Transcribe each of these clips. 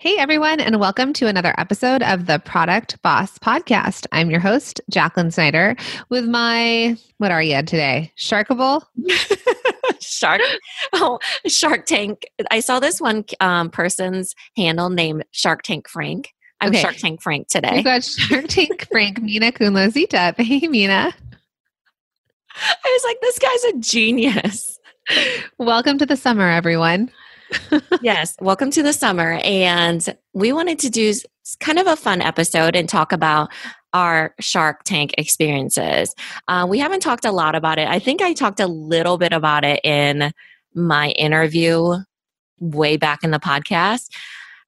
Hey, everyone, and welcome to another episode of the Product Boss Podcast. I'm your host, Jacqueline Snyder, with my, what are you today? Sharkable? Shark, oh, Shark Tank. I saw this one um, person's handle named Shark Tank Frank. I'm Okay. Shark Tank Frank today. We've got Shark Tank Frank Minna Kunlo Zita. Hey, Minna. I was like, this guy's a genius. Welcome to the summer, everyone. Yes, welcome to the summer. And we wanted to do kind of a fun episode and talk about our Shark Tank experiences. Uh, we haven't talked a lot about it. I think I talked a little bit about it in my interview way back in the podcast.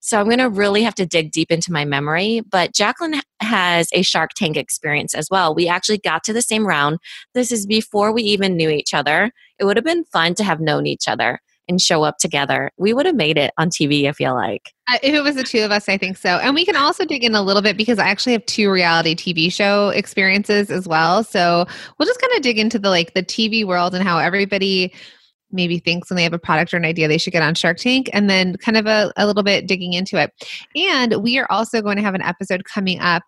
So I'm going to really have to dig deep into my memory. But Jacqueline has a Shark Tank experience as well. We actually got to the same round. This is before we even knew each other. It would have been fun to have known each other and show up together. We would have made it on TV, I feel like. Uh, if it was the two of us, I think so. And we can also dig in a little bit because I actually have two reality TV show experiences as well. So we'll just kind of dig into the like the TV world and how everybody maybe thinks when they have a product or an idea they should get on Shark Tank and then kind of a, a little bit digging into it. And we are also going to have an episode coming up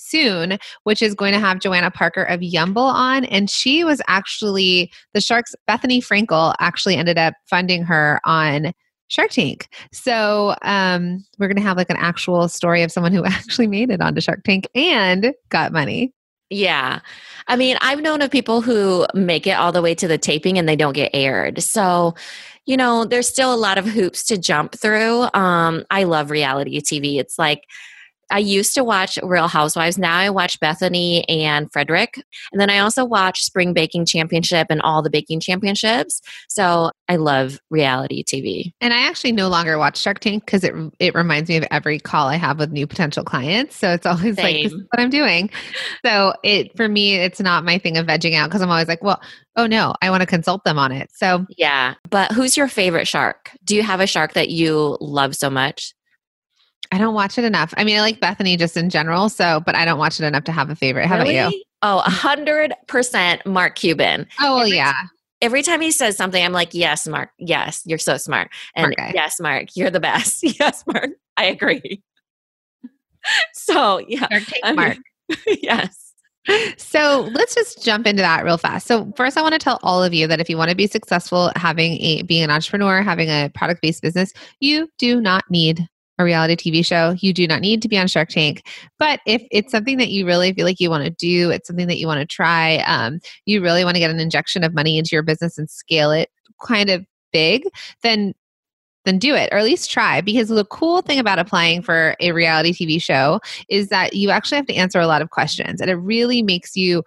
soon, which is going to have Joanna Parker of Yumble on. And she was actually the Sharks, Bethenny Frankel actually ended up funding her on Shark Tank. So um, we're going to have like an actual story of someone who actually made it onto Shark Tank and got money. Yeah. I mean, I've known of people who make it all the way to the taping and they don't get aired. So, you know, there's still a lot of hoops to jump through. Um, I love reality TV. It's like, I used to watch Real Housewives. Now I watch Bethenny and Fredrik. And then I also watch Spring Baking Championship and all the baking championships. So I love reality TV. And I actually no longer watch Shark Tank because it it reminds me of every call I have with new potential clients. So it's always like this is what I'm doing. So it for me, it's not my thing of vegging out because I'm always like, well, oh no, I want to consult them on it. So Yeah. But who's your favorite shark? Do you have a shark that you love so much? I don't watch it enough. I mean, I like Bethenny just in general. So, but I don't watch it enough to have a favorite. How about you? Really? Oh, a hundred percent Mark Cuban. Oh well, Every yeah. Every time he says something, I'm like, yes, Mark. Yes, you're so smart. And Okay. yes, Mark, you're the best. Yes, Mark. I agree. So yeah. Shark I mean, Mark. yes. So let's just jump into that real fast. So first, I want to tell all of you that if you want to be successful having a being an entrepreneur, having a product based business, you do not need a reality TV show. You do not need to be on Shark Tank. But if it's something that you really feel like you want to do, it's something that you want to try, um, you really want to get an injection of money into your business and scale it kind of big, then then do it or at least try because the cool thing about applying for a reality TV show is that you actually have to answer a lot of questions and it really makes you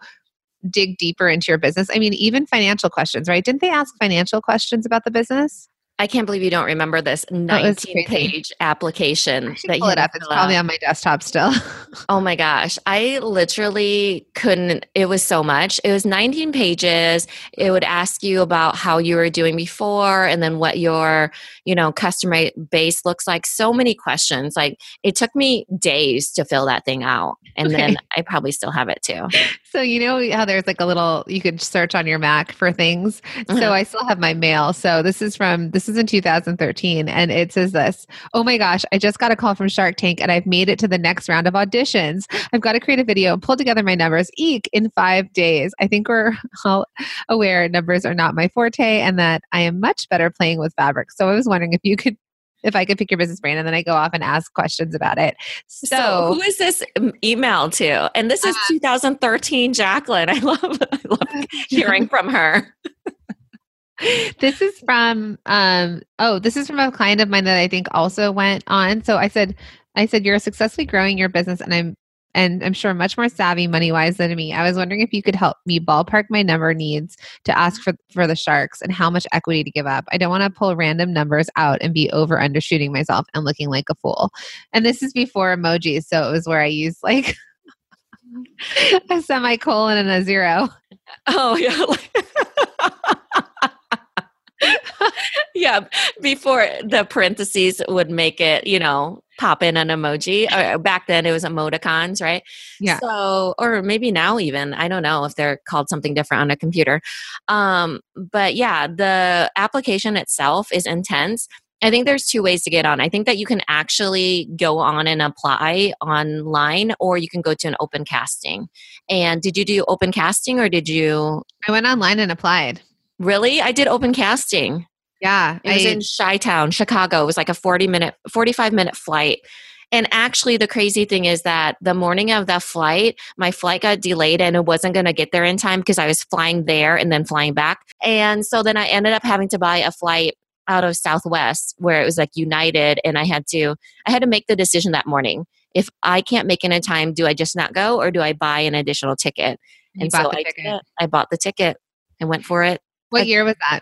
dig deeper into your business. I mean, even financial questions, right? Didn't they ask financial questions about the business? I can't believe you don't remember this 19 page application that you pull it up. It's probably on my desktop still. Oh my gosh. I literally couldn't. It was so much. It was 19 pages. It would ask you about how you were doing before and then what your, you know, customer base looks like. So many questions. Like it took me days to fill that thing out. And then I probably still have it too. so you know how there's like a little you could search on your Mac for things. Uh-huh. So I still have my mail. So this is from this is in 2013 and it says this. Oh my gosh, I just got a call from Shark Tank and I've made it to the next round of auditions. I've got to create a video and pull together my numbers eek in 5 days. I think we're all aware numbers are not my forte and that I am much better playing with fabric. So I was wondering if you could if I could pick your business brain and then I go off and ask questions about it. So, So, who is this email to? And this is Uh, 2013 Jacqueline. I love I love hearing from her. this is from um oh this is from a client of mine that i think also went on. So i said i said you're successfully growing your business and i'm and i'm sure much more savvy money wise than me. I was wondering if you could help me ballpark my number needs to ask for for the sharks and how much equity to give up. I don't want to pull random numbers out and be over undershooting myself and looking like a fool. And this is before emojis so it was where i used like a semicolon and a zero. Oh yeah. Yeah, before the parentheses would make it, you know, pop in an emoji. Uh, back then it was emoticons, right? Yeah. So, or maybe now even, I don't know if they're called something different on a computer. Um, but yeah, the application itself is intense. I think there's two ways to get on. I think that you can actually go on and apply online, or you can go to an open casting. And did you do open casting or did you? I went online and applied. Really? I did open casting. Yeah. It was I, in Chi Town, Chicago. It was like a 40 minute, 45 minute flight. And actually, the crazy thing is that the morning of that flight, my flight got delayed and it wasn't going to get there in time because I was flying there and then flying back. And so then I ended up having to buy a flight out of Southwest where it was like United and I had to I had to make the decision that morning. If I can't make it in time, do I just not go or do I buy an additional ticket? And so I ticket. did. I bought the ticket and went for it. What year was that?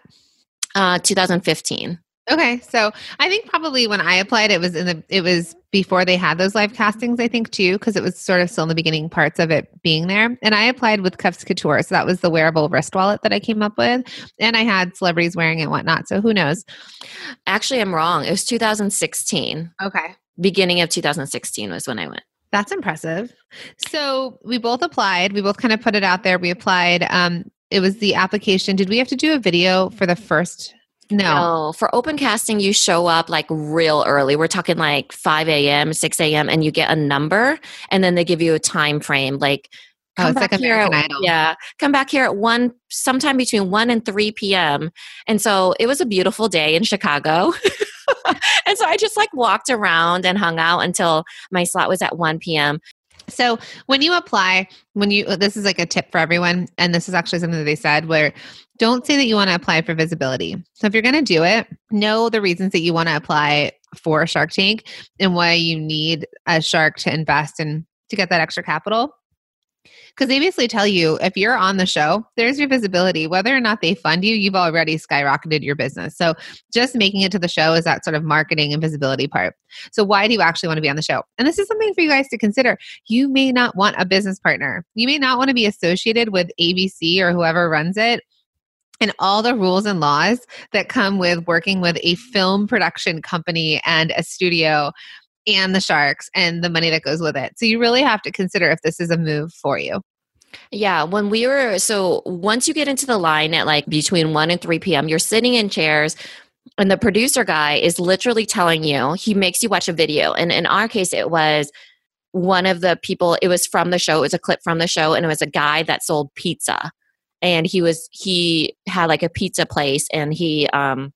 Uh 2015. Okay, so I think probably when I applied, it was in the it was before they had those live castings. I think too, because it was sort of still in the beginning parts of it being there. And I applied with Cuffs Couture, so that was the wearable wrist wallet that I came up with, and I had celebrities wearing it, and whatnot. So who knows? Actually, I'm wrong. It was 2016. Okay, Beginning of 2016 was when I went. that's impressive. So we both applied. We both kind of put it out there. We applied. Um, it was the application. Did we have to do a video for the first? No. No, for open casting, you show up like real early. We're talking like 5 a.m., 6 a.m., and you get a number, and then they give you a time frame. Like, Oh, it's like here American at, Idol. Yeah, come back here at one, sometime between 1 and 3 p.m. And so it was a beautiful day in Chicago. and so I just like walked around and hung out until my slot was at 1 p.m. So when you apply, when you uh, this is like a tip for everyone, and this is actually something that they said where don't say that you want to apply for visibility. So if you're going to do it, know the reasons that you want to apply for Shark Tank and why you need a shark to invest in to get that extra capital. Because they basically tell you if you're on the show, there's your visibility. Whether or not they fund you, you've already skyrocketed your business. So just making it to the show is that sort of marketing and visibility part. So why do you actually want to be on the show? And this is something for you guys to consider. You may not want a business partner. You may not want to be associated with ABC or whoever runs it and all the rules and laws that come with working with a film production company and a studio and the sharks and the money that goes with it. So you really have to consider if this is a move for you. Yeah, when we were so once you get into the line at like between 1 and 3 p.m., you're sitting in chairs and the producer guy is literally telling you, he makes you watch a video. And in our case, it was one of the people, it was from the show, it was a clip from the show, and it was a guy that sold pizza. And he was, he had like a pizza place and he, um,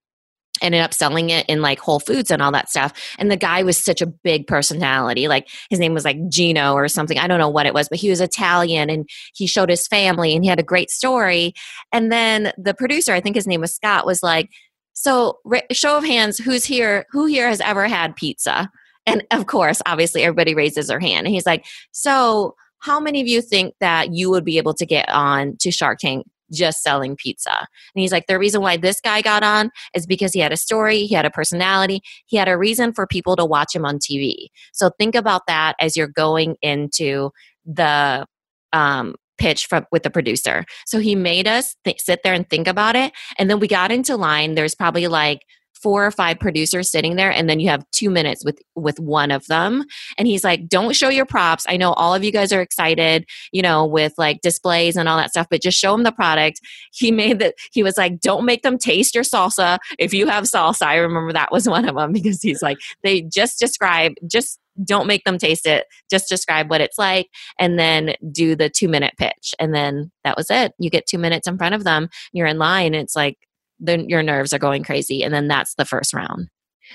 ended up selling it in like Whole Foods and all that stuff. And the guy was such a big personality. Like his name was like Gino or something. I don't know what it was, but he was Italian and he showed his family and he had a great story. And then the producer, I think his name was Scott, was like, "So, show of hands, who's here? Who here has ever had pizza?" And of course, obviously, everybody raises their hand. And he's like, "So, how many of you think that you would be able to get on to Shark Tank just selling pizza?" And he's like, "The reason why this guy got on is because he had a story, he had a personality, he had a reason for people to watch him on TV." So think about that as you're going into the um, pitch from with the producer. So he made us th- sit there and think about it, and then we got into line. There's probably like four or five producers sitting there and then you have two minutes with with one of them. And he's like don't show your props. I know all of you guys are excited you know with like displays and all that stuff but just show them the product. He made that he was like don't make them taste your salsa. If you have salsa i remember that was one of them because he's like they just describe just don't make them taste it. Just describe what it's like and then do the two minute pitch. And then that was it. You get two minutes in front of them you're in line it's like then your nerves are going crazy and then that's the first round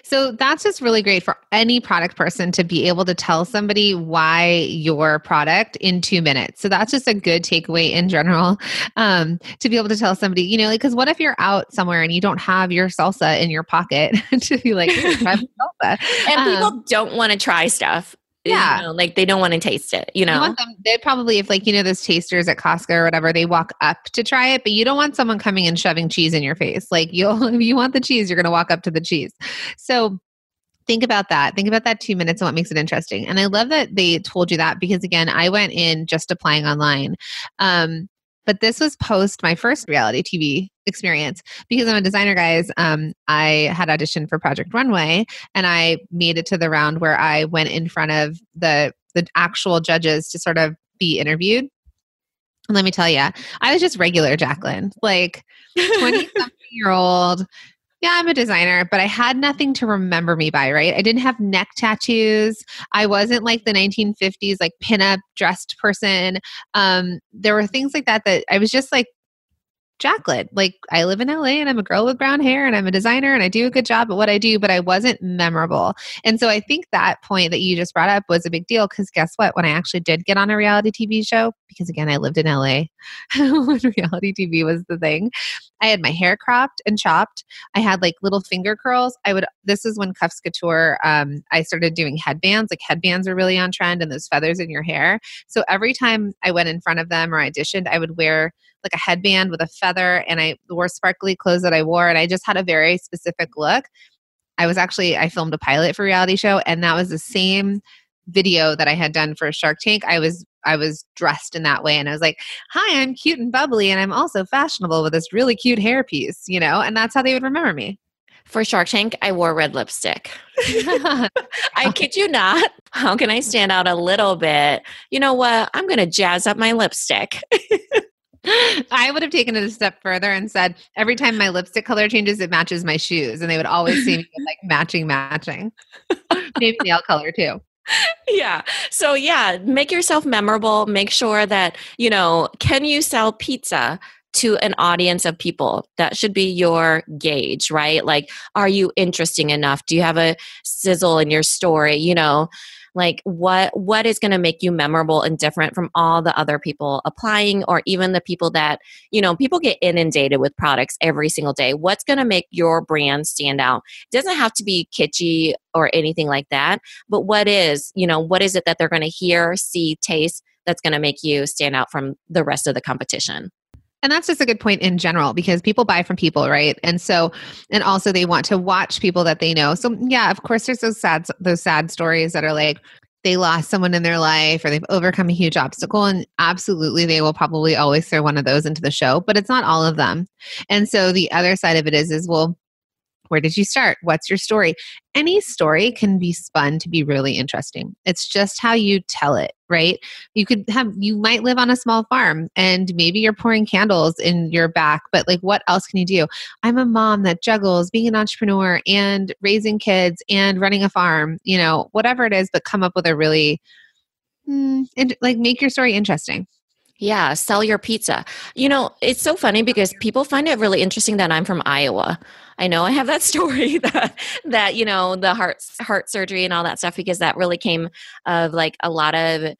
So that's just really great for any product person to be able to tell somebody why your product in two minutes. So that's just a good takeaway in general um, to be able to tell somebody, you know, like because what if you're out somewhere and you don't have your salsa in your pocket to be like, try salsa? And um, people don't want to try stuff yeah. you know, like they don't want to taste it you know? you them, they probably if like you know those tasters at costco or whatever they walk up to try it but you don't want someone coming and shoving cheese in your face. Like you'll if you want the cheese you're going to walk up to the cheese. So think about that think about that two minutes and what makes it interesting. And i love that they told you that because again i went in just applying online. Um, but this was post my first reality TV experience because I'm a designer, guys. Um, I had auditioned for Project Runway and I made it to the round where I went in front of the the actual judges to sort of be interviewed. And let me tell you, I was just regular Jacqueline, like 20 something year old yeah, I'm a designer, but I had nothing to remember me by, right? I didn't have neck tattoos. I wasn't like the 1950s, like pinup dressed person. Um, there were things like that that I was just like Jacqueline. Like I live in LA and I'm a girl with brown hair and I'm a designer and I do a good job at what I do, but I wasn't memorable. And so I think that point that you just brought up was a big deal because guess what? When I actually did get on a reality TV show, because again, I lived in LA when reality TV was the thing, I had my hair cropped and chopped. I had like little finger curls. I would, this is when Cuffs Couture, um, I started doing headbands. Like headbands are really on trend and those feathers in your hair. So every time I went in front of them or auditioned, I would wear like a headband with a feather and I wore sparkly clothes that I wore and I just had a very specific look. I was actually I filmed a pilot for reality show and that was the same video that I had done for Shark Tank. I was I was dressed in that way and I was like, "Hi, I'm cute and bubbly and I'm also fashionable with this really cute hairpiece," you know? And that's how they would remember me. For Shark Tank, I wore red lipstick. I kid you not. How can I stand out a little bit? You know what? I'm going to jazz up my lipstick. I would have taken it a step further and said, every time my lipstick color changes, it matches my shoes. And they would always see me like matching, matching. Maybe nail color too. Yeah. So, yeah, make yourself memorable. Make sure that, you know, can you sell pizza? to an audience of people that should be your gauge right like are you interesting enough do you have a sizzle in your story you know like what what is going to make you memorable and different from all the other people applying or even the people that you know people get inundated with products every single day. What's going to make your brand stand out? It doesn't have to be kitschy or anything like that but what is you know what is it that they're going to hear see taste that's going to make you stand out from the rest of the competition and that's just a good point in general because people buy from people, right? And so, and also they want to watch people that they know. So yeah, of course, there's those sad those sad stories that are like they lost someone in their life or they've overcome a huge obstacle, and absolutely they will probably always throw one of those into the show, but it's not all of them. And so the other side of it is, is well, where did you start? What's your story? Any story can be spun to be really interesting. It's just how you tell it, right? You could have, you might live on a small farm and maybe you're pouring candles in your back, but like what else can you do? I'm a mom that juggles being an entrepreneur and raising kids and running a farm, you know, whatever it is, but come up with a really, mm, like make your story interesting. Yeah, sell your pizza. You know, it's so funny because people find it really interesting that I'm from Iowa. I know I have that story that that you know the heart heart surgery and all that stuff because that really came of like a lot of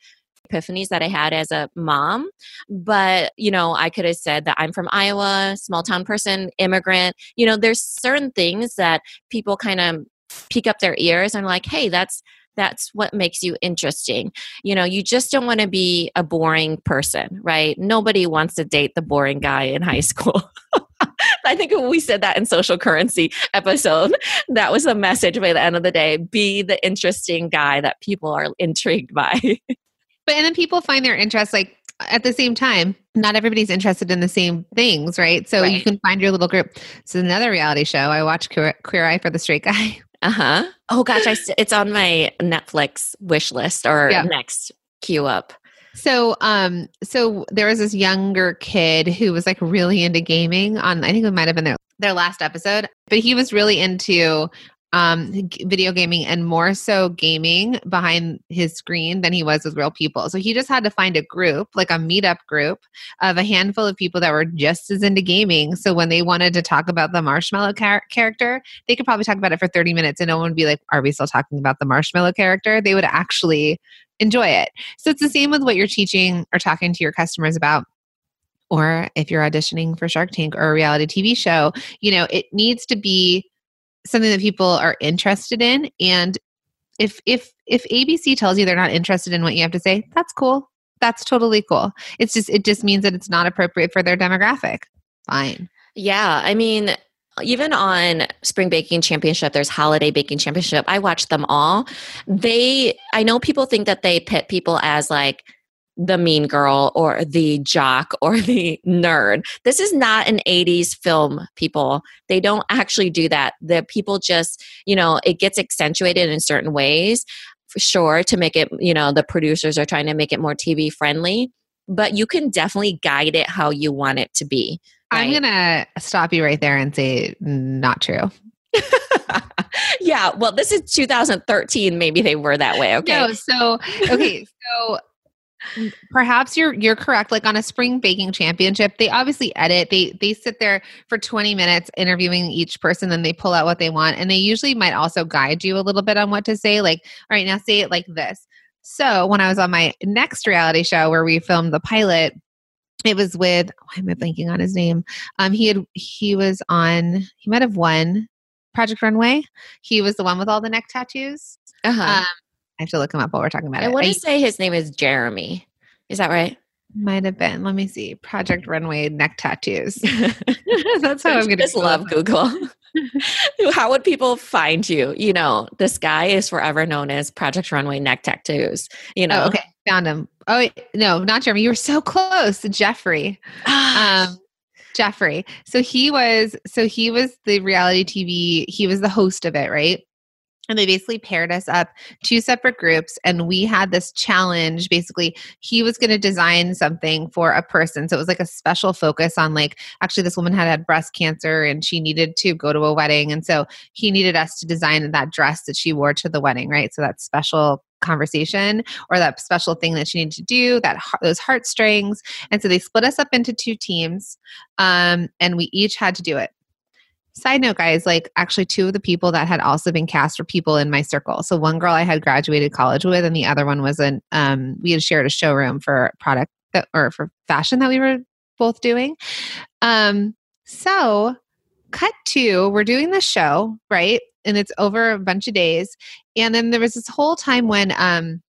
epiphanies that I had as a mom. But, you know, I could have said that I'm from Iowa, small town person, immigrant. You know, there's certain things that people kind of peek up their ears and like, hey, that's that's what makes you interesting. You know, you just don't want to be a boring person, right? Nobody wants to date the boring guy in high school. I think we said that in social currency episode. That was a message by the end of the day. Be the interesting guy that people are intrigued by. but and then people find their interest like at the same time, not everybody's interested in the same things, right? So right. you can find your little group. It's another reality show. I watch Queer, Queer Eye for the Straight Guy. Uh huh. Oh gosh, I, it's on my Netflix wish list or yeah. next queue up. So, um, so there was this younger kid who was like really into gaming on. I think it might have been their their last episode, but he was really into um, video gaming and more so gaming behind his screen than he was with real people. So he just had to find a group, like a meetup group of a handful of people that were just as into gaming. So when they wanted to talk about the marshmallow char- character, they could probably talk about it for 30 minutes and no one would be like, Are we still talking about the marshmallow character? They would actually enjoy it. So it's the same with what you're teaching or talking to your customers about or if you're auditioning for Shark Tank or a reality TV show, you know, it needs to be something that people are interested in and if if if ABC tells you they're not interested in what you have to say, that's cool. That's totally cool. It's just it just means that it's not appropriate for their demographic. Fine. Yeah, I mean even on spring baking championship there's holiday baking championship i watch them all they i know people think that they pit people as like the mean girl or the jock or the nerd. This is not an 80s film, people. They don't actually do that. The people just, you know, it gets accentuated in certain ways for sure to make it, you know, the producers are trying to make it more TV friendly, but you can definitely guide it how you want it to be. Right? I'm going to stop you right there and say not true. yeah, well, this is 2013. Maybe they were that way. Okay. No, so okay, so perhaps you're you're correct like on a spring baking championship they obviously edit they they sit there for 20 minutes interviewing each person then they pull out what they want and they usually might also guide you a little bit on what to say like all right now say it like this. So when i was on my next reality show where we filmed the pilot it was with why am i blanking on his name? Um he had he was on he might have won project runway. He was the one with all the neck tattoos. Uh-huh. um, I have to look him up while we're talking about I it. want to say his name is Jeremy. Is that right? Might have been. Let me see. Project Runway neck tattoos. That's how I'm going to just love Google. how would people find you? You know, this guy is forever known as Project Runway neck tattoos. You know, oh, okay, found him. Oh no, not Jeremy. You were so close, Jeffrey. um, Jeffrey. So he was. So he was the reality TV. He was the host of it, right? And they basically paired us up two separate groups and we had this challenge. Basically he was going to design something for a person so it was like a special focus on like actually this woman had had breast cancer and she needed to go to a wedding and so he needed us to design that dress that she wore to the wedding right? So that special conversation or that special thing that she needed to do that those heartstrings and so they split us up into two teams um, and we each had to do it Side note, guys, like actually, two of the people that had also been cast were people in my circle. So, one girl I had graduated college with, and the other one was an, um, we had shared a showroom for product that, or for fashion that we were both doing. Um, so, cut to, we're doing the show, right? And it's over a bunch of days. And then there was this whole time when, um,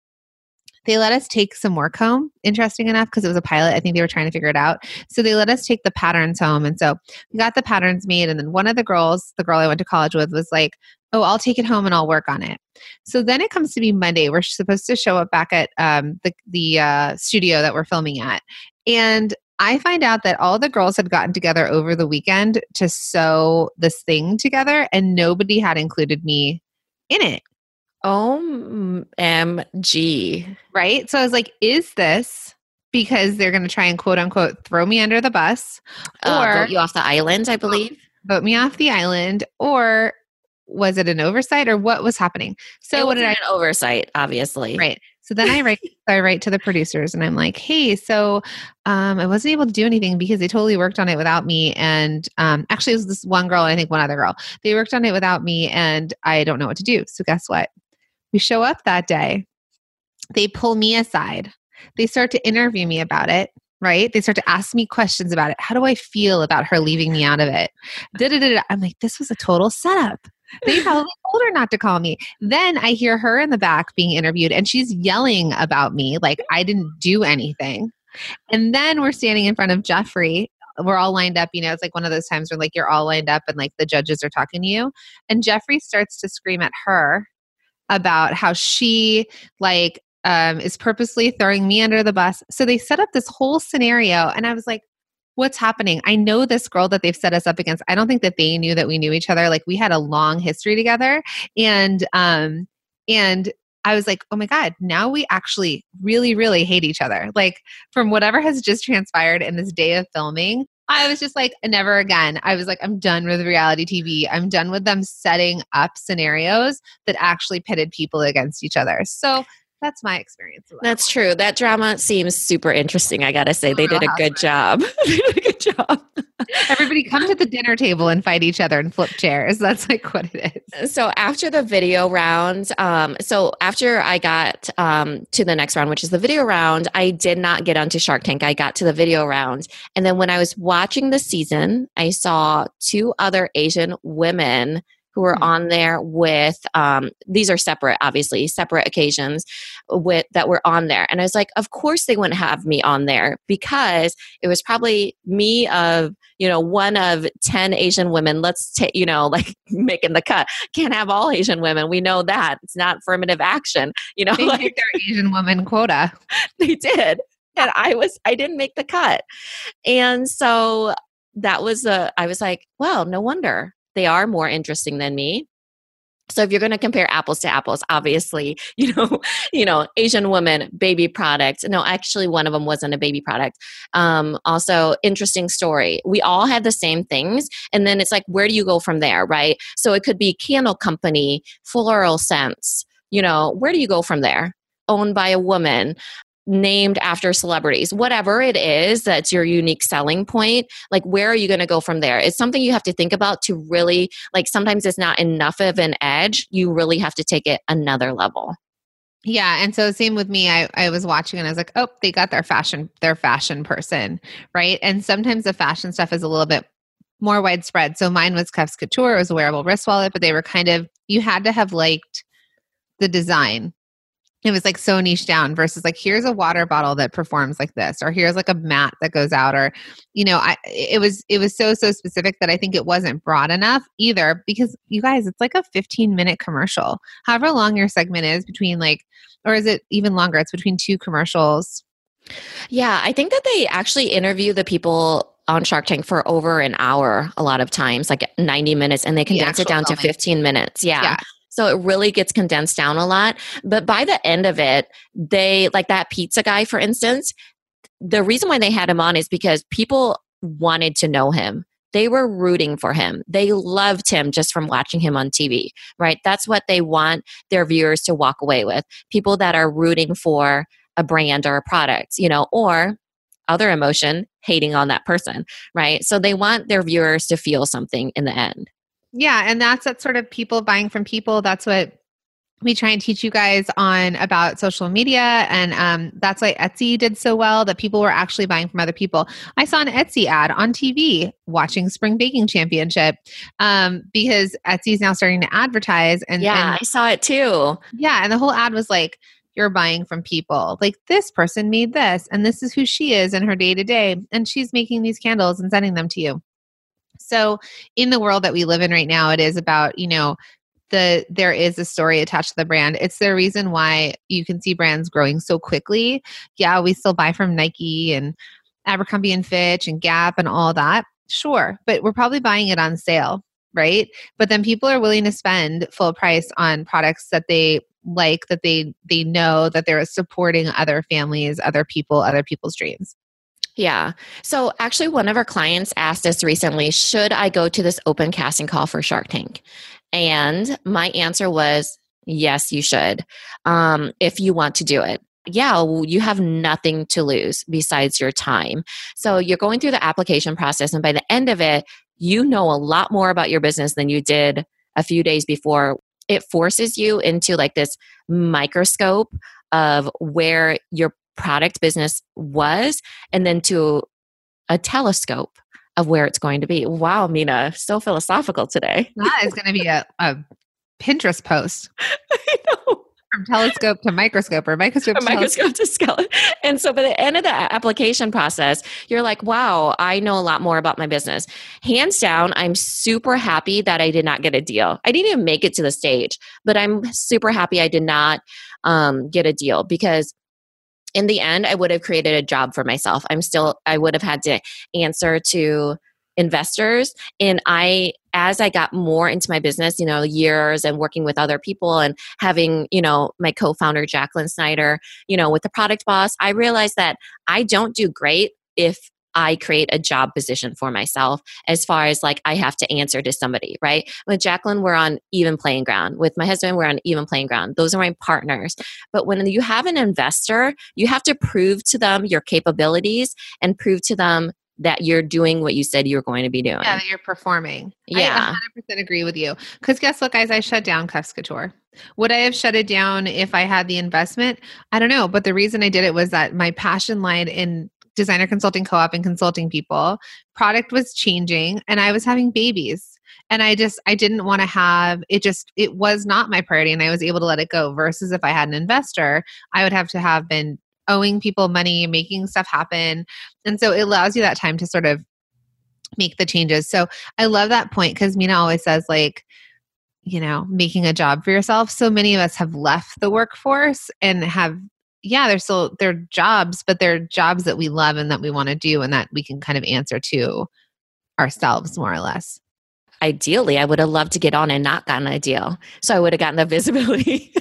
they let us take some work home, interesting enough, because it was a pilot. I think they were trying to figure it out. So they let us take the patterns home. And so we got the patterns made. And then one of the girls, the girl I went to college with, was like, Oh, I'll take it home and I'll work on it. So then it comes to be Monday. We're supposed to show up back at um, the, the uh, studio that we're filming at. And I find out that all the girls had gotten together over the weekend to sew this thing together, and nobody had included me in it. OMG. Right? So I was like, is this because they're going to try and quote unquote throw me under the bus uh, or vote you off the island, I believe? Vote me off the island or was it an oversight or what was happening? So what did I an oversight, obviously. Right. So then I write I write to the producers and I'm like, hey, so um, I wasn't able to do anything because they totally worked on it without me. And um, actually it was this one girl, and I think one other girl. They worked on it without me and I don't know what to do. So guess what? We show up that day. They pull me aside. They start to interview me about it, right? They start to ask me questions about it. How do I feel about her leaving me out of it? Da-da-da-da. I'm like, this was a total setup. They probably told her not to call me. Then I hear her in the back being interviewed and she's yelling about me like I didn't do anything. And then we're standing in front of Jeffrey. We're all lined up, you know, it's like one of those times where like you're all lined up and like the judges are talking to you. And Jeffrey starts to scream at her about how she like um, is purposely throwing me under the bus. So they set up this whole scenario, and I was like, what's happening? I know this girl that they've set us up against. I don't think that they knew that we knew each other. Like we had a long history together, and um, and I was like, oh my God, now we actually really, really hate each other. Like, from whatever has just transpired in this day of filming, I was just like, never again. I was like, I'm done with reality TV. I'm done with them setting up scenarios that actually pitted people against each other. So that's my experience. That's true. That drama seems super interesting. I gotta say, they did a good job. they did a good job. Everybody come to the dinner table and fight each other and flip chairs. That's like what it is. So after the video round, um, so after I got um, to the next round, which is the video round, I did not get onto Shark Tank. I got to the video round, and then when I was watching the season, I saw two other Asian women who were mm-hmm. on there with um, these are separate obviously separate occasions with that were on there. And i was like of course they wouldn't have me on there because it was probably me of you know one of 10 asian women. Let's take you know like making the cut. Can't have all asian women. We know that. It's not affirmative action you know they like their asian woman quota. They did. And i was i didn't make the cut. And so that was a i was like well no wonder they are more interesting than me. So if you're going to compare apples to apples obviously you know you know asian woman baby product. No actually one of them wasn't a baby product. Um, also interesting story. We all had the same things and then it's like where do you go from there right? So it could be candle company floral scents you know where do you go from there? Owned by a woman named after celebrities, whatever it is that's your unique selling point, like where are you going to go from there? It's something you have to think about to really, like sometimes it's not enough of an edge. You really have to take it another level. Yeah, and so same with me. I, I was watching and I was like, oh, they got their fashion, their fashion person, right? And sometimes the fashion stuff is a little bit more widespread. So mine was Cuffs Couture, it was a wearable wrist wallet, but they were kind of you had to have liked the design it was like so niche down versus like here's a water bottle that performs like this or here's like a mat that goes out or you know i it was it was so so specific that i think it wasn't broad enough either because you guys it's like a 15 minute commercial however long your segment is between like or is it even longer it's between two commercials yeah i think that they actually interview the people on Shark Tank for over an hour a lot of times, like 90 minutes, and they condense the it down filming. to 15 minutes. Yeah. yeah. So it really gets condensed down a lot. But by the end of it, they, like that pizza guy, for instance, the reason why they had him on is because people wanted to know him. They were rooting for him. They loved him just from watching him on TV, right? That's what they want their viewers to walk away with. People that are rooting for a brand or a product, you know, or other emotion, hating on that person, right? So they want their viewers to feel something in the end. Yeah, and that's that sort of people buying from people. That's what we try and teach you guys on about social media. And um, that's why etsy did so well that people were actually buying from other people. I saw an etsy ad on tv watching spring baking championship um, because etsy is now starting to advertise and yeah and, i saw it too. Yeah and the whole ad was like you're buying from people. Like this person made this and this is who she is in her day to day and she's making these candles and sending them to you so, in the world that we live in right now, it is about, you know, the there is a story attached to the brand. It's the reason why you can see brands growing so quickly. Yeah, we still buy from Nike and Abercrombie and Fitch and Gap and all that. Sure, but we're probably buying it on sale, right? But then people are willing to spend full price on products that they like that they they know that they're supporting other families, other people, other people's dreams. Yeah. So actually, one of our clients asked us recently, should I go to this open casting call for Shark Tank? And my answer was, yes, you should, um, if you want to do it. Yeah, you have nothing to lose besides your time. So you're going through the application process, and by the end of it, you know a lot more about your business than you did a few days before. It forces you into like this microscope of where your product business was and then to a telescope of where it's going to be. Wow, Minna, so philosophical today. That is going to be a, a Pinterest post. I know. From telescope to microscope or microscope to microscope to skeleton. And so by the end of the application process, you're like, wow, I know a lot more about my business. Hands down, I'm super happy that I did not get a deal. I didn't even make it to the stage, but I'm super happy I did not um, get a deal because in the end i would have created a job for myself. I'm still i would have had to answer to investors. And i as i got more into my business you know years and working with other people and having you know my co-founder jacqueline snyder you know with the product boss i realized that i don't do great if I create a job position for myself as far as like I have to answer to somebody, right? With Jacqueline, we're on even playing ground. With my husband, we're on even playing ground. Those are my partners. But when you have an investor, you have to prove to them your capabilities and prove to them that you're doing what you said you were going to be doing. Yeah, that you're performing. Yeah. I 100% agree with you. Because guess what, guys? I shut down Cuffs Couture. Would I have shut it down if I had the investment? I don't know. But the reason I did it was that my passion lied in designer consulting co-op and consulting people. Product was changing and I was having babies. And I just I didn't want to have it just it was not my priority and I was able to let it go versus if I had an investor, I would have to have been owing people money, making stuff happen. And so it allows you that time to sort of make the changes. So I love that point because Minna always says, like, you know, making a job for yourself. So many of us have left the workforce and have, yeah, they're still they're jobs, but they're jobs that we love and that we want to do and that we can kind of answer to ourselves more or less. Ideally, I would have loved to get on and not gotten a deal. So I would have gotten the visibility.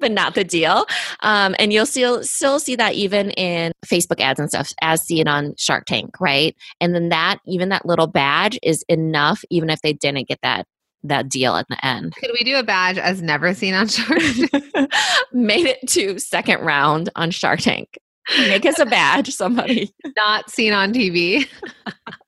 but not the deal. Um, and you'll still still see that even in Facebook ads and stuff, as seen on Shark Tank, right? And then that even that little badge is enough, even if they didn't get that that deal at the end. Could we do a badge as never seen on Shark Tank? Made it to second round on Shark Tank. Make us a badge, somebody. Not seen on TV.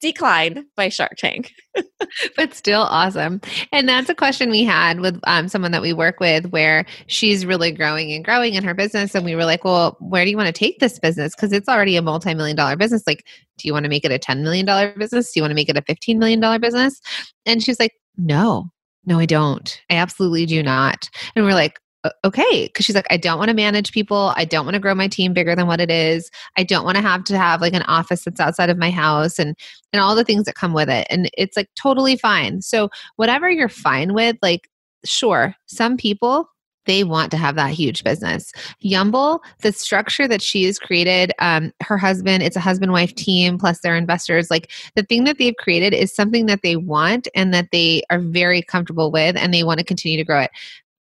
declined by Shark Tank. but still awesome. And that's a question we had with um, someone that we work with where she's really growing and growing in her business. And we were like, well, where do you want to take this business? Because it's already a multi million dollar business. Like, do you want to make it a $10 million business? Do you want to make it a $15 million business? And she's like, no, no, I don't. I absolutely do not. And we're like, okay because she's like i don't want to manage people i don't want to grow my team bigger than what it is i don't want to have to have like an office that's outside of my house and and all the things that come with it and it's like totally fine so whatever you're fine with like sure some people they want to have that huge business. Yumble, the structure that she has created, um, her husband, it's a husband wife team plus their investors. Like the thing that they've created is something that they want and that they are very comfortable with and they want to continue to grow it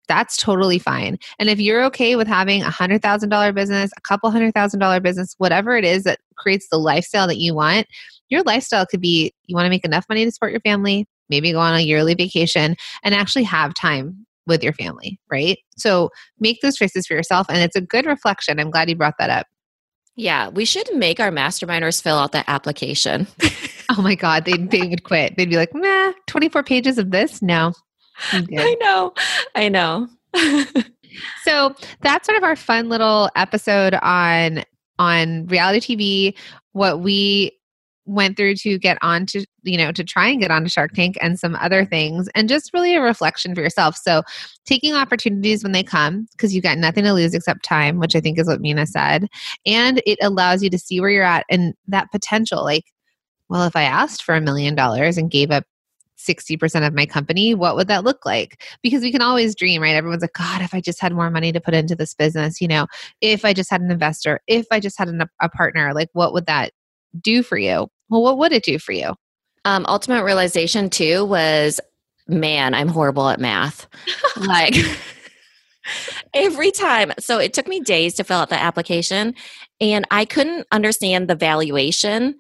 that's totally fine. And if you're okay with having a hundred thousand dollar business, a couple hundred thousand dollar business, whatever it is that creates the lifestyle that you want, your lifestyle could be you want to make enough money to support your family, maybe go on a yearly vacation and actually have time with your family, right? So make those choices for yourself. And it's a good reflection. I'm glad you brought that up. Yeah, we should make our masterminders fill out the application. oh my God, they, they would quit. They'd be like, nah, 24 pages of this? No, I know. I know. so that's sort of our fun little episode on on reality TV, what we went through to get on to you know to try and get on onto shark tank and some other things and just really a reflection for yourself so taking opportunities when they come because you've got nothing to lose except time which i think is what minna said and it allows you to see where you're at and that potential like well if i asked for a million dollars and gave up 60% of my company, what would that look like? Because we can always dream, right? Everyone's like, God, if I just had more money to put into this business, you know, if I just had an investor, if I just had an, a partner, like what would that do for you? Well, what would it do for you? Um, ultimate realization too was, man, I'm horrible at math. like, every time. So it took me days to fill out the application and I couldn't understand the valuation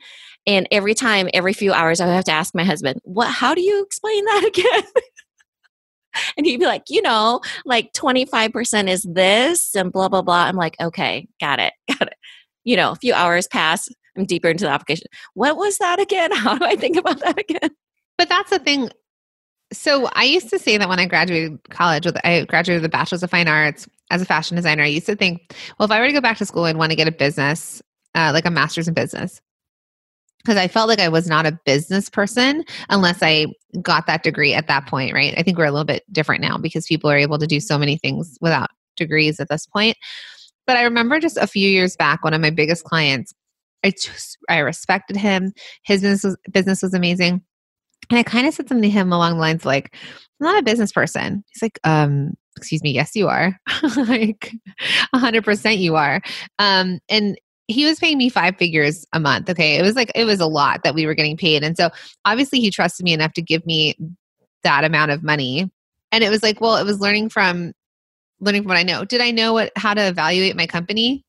and every time, every few hours, I would have to ask my husband, "What? How do you explain that again?" and he'd be like, "You know, like twenty five percent is this, and blah blah blah." I'm like, "Okay, got it, got it." You know, a few hours pass. I'm deeper into the application. What was that again? How do I think about that again? But that's the thing. So I used to say that when I graduated college, with I graduated with a bachelor's of fine arts as a fashion designer. I used to think, well, if I were to go back to school, I'd want to get a business, uh, like a master's in business because I felt like I was not a business person unless I got that degree at that point, right? I think we're a little bit different now because people are able to do so many things without degrees at this point. But I remember just a few years back, one of my biggest clients, I just I respected him. His business was, business was amazing. And I kind of said something to him along the lines like, I'm not a business person. He's like, um, excuse me, yes, you are. like 100% you are. Um, and he was paying me five figures a month. Okay. It was like, it was a lot that we were getting paid. And so obviously he trusted me enough to give me that amount of money. And it was like, well, it was learning from learning from what I know. Did I know what how to evaluate my company?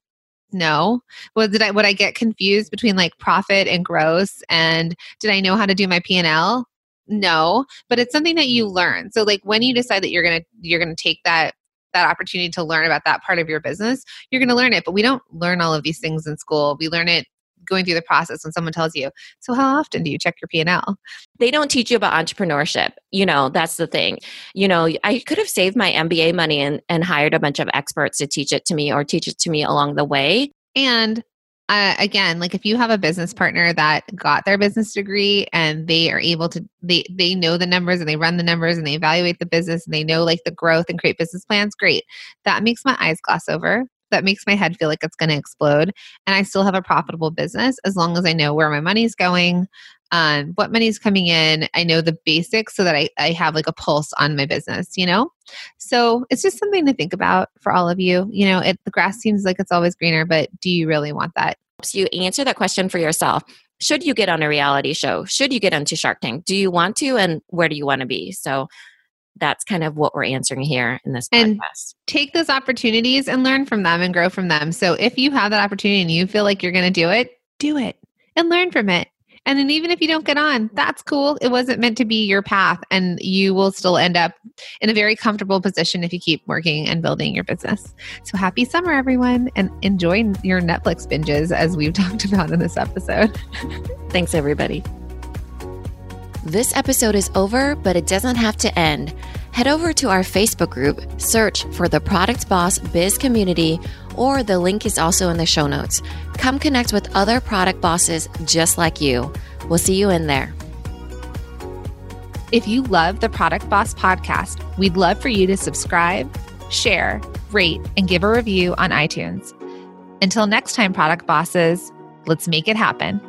No. Well, did I would I get confused between like profit and gross and did I know how to do my P&L? No, but it's something that you learn. So like when you decide that you're to you're to take that that opportunity to learn about that part of your business, you're going to learn it, but we don't learn all of these things in school. We learn it going through the process when someone tells you so how often do you check your p&l they don't teach you about entrepreneurship. You know that's the thing. You know i could have saved my mba money and, and hired a bunch of experts to teach it to me or teach it to me along the way. And uh, again like if you have a business partner that got their business degree and they are able to they they know the numbers and they run the numbers and they evaluate the business and they know like the growth and create business plans great that makes my eyes gloss over that makes my head feel like it's going to explode. And I still have a profitable business as long as I know where my money's going, um, what money's coming in. I know the basics so that I, I have like a pulse on my business, you know? So it's just something to think about for all of you. You know, it, the grass seems like it's always greener, but do you really want that? So you answer that question for yourself. Should you get on a reality show? Should you get into Shark Tank? Do you want to? And where do you want to be? So that's kind of what we're answering here in this podcast. And take those opportunities and learn from them and grow from them. So if you have that opportunity and you feel like you're going to do it, do it and learn from it. And then even if you don't get on, that's cool. It wasn't meant to be your path, and you will still end up in a very comfortable position if you keep working and building your business. So happy summer, everyone, and enjoy your Netflix binges as we've talked about in this episode. Thanks, everybody. This episode is over, but it doesn't have to end. Head over to our Facebook group, search for the Product Boss Biz Community, or the link is also in the show notes. Come connect with other product bosses just like you. We'll see you in there. If you love the Product Boss podcast, we'd love for you to subscribe, share, rate, and give a review on iTunes. Until next time, product bosses, let's make it happen.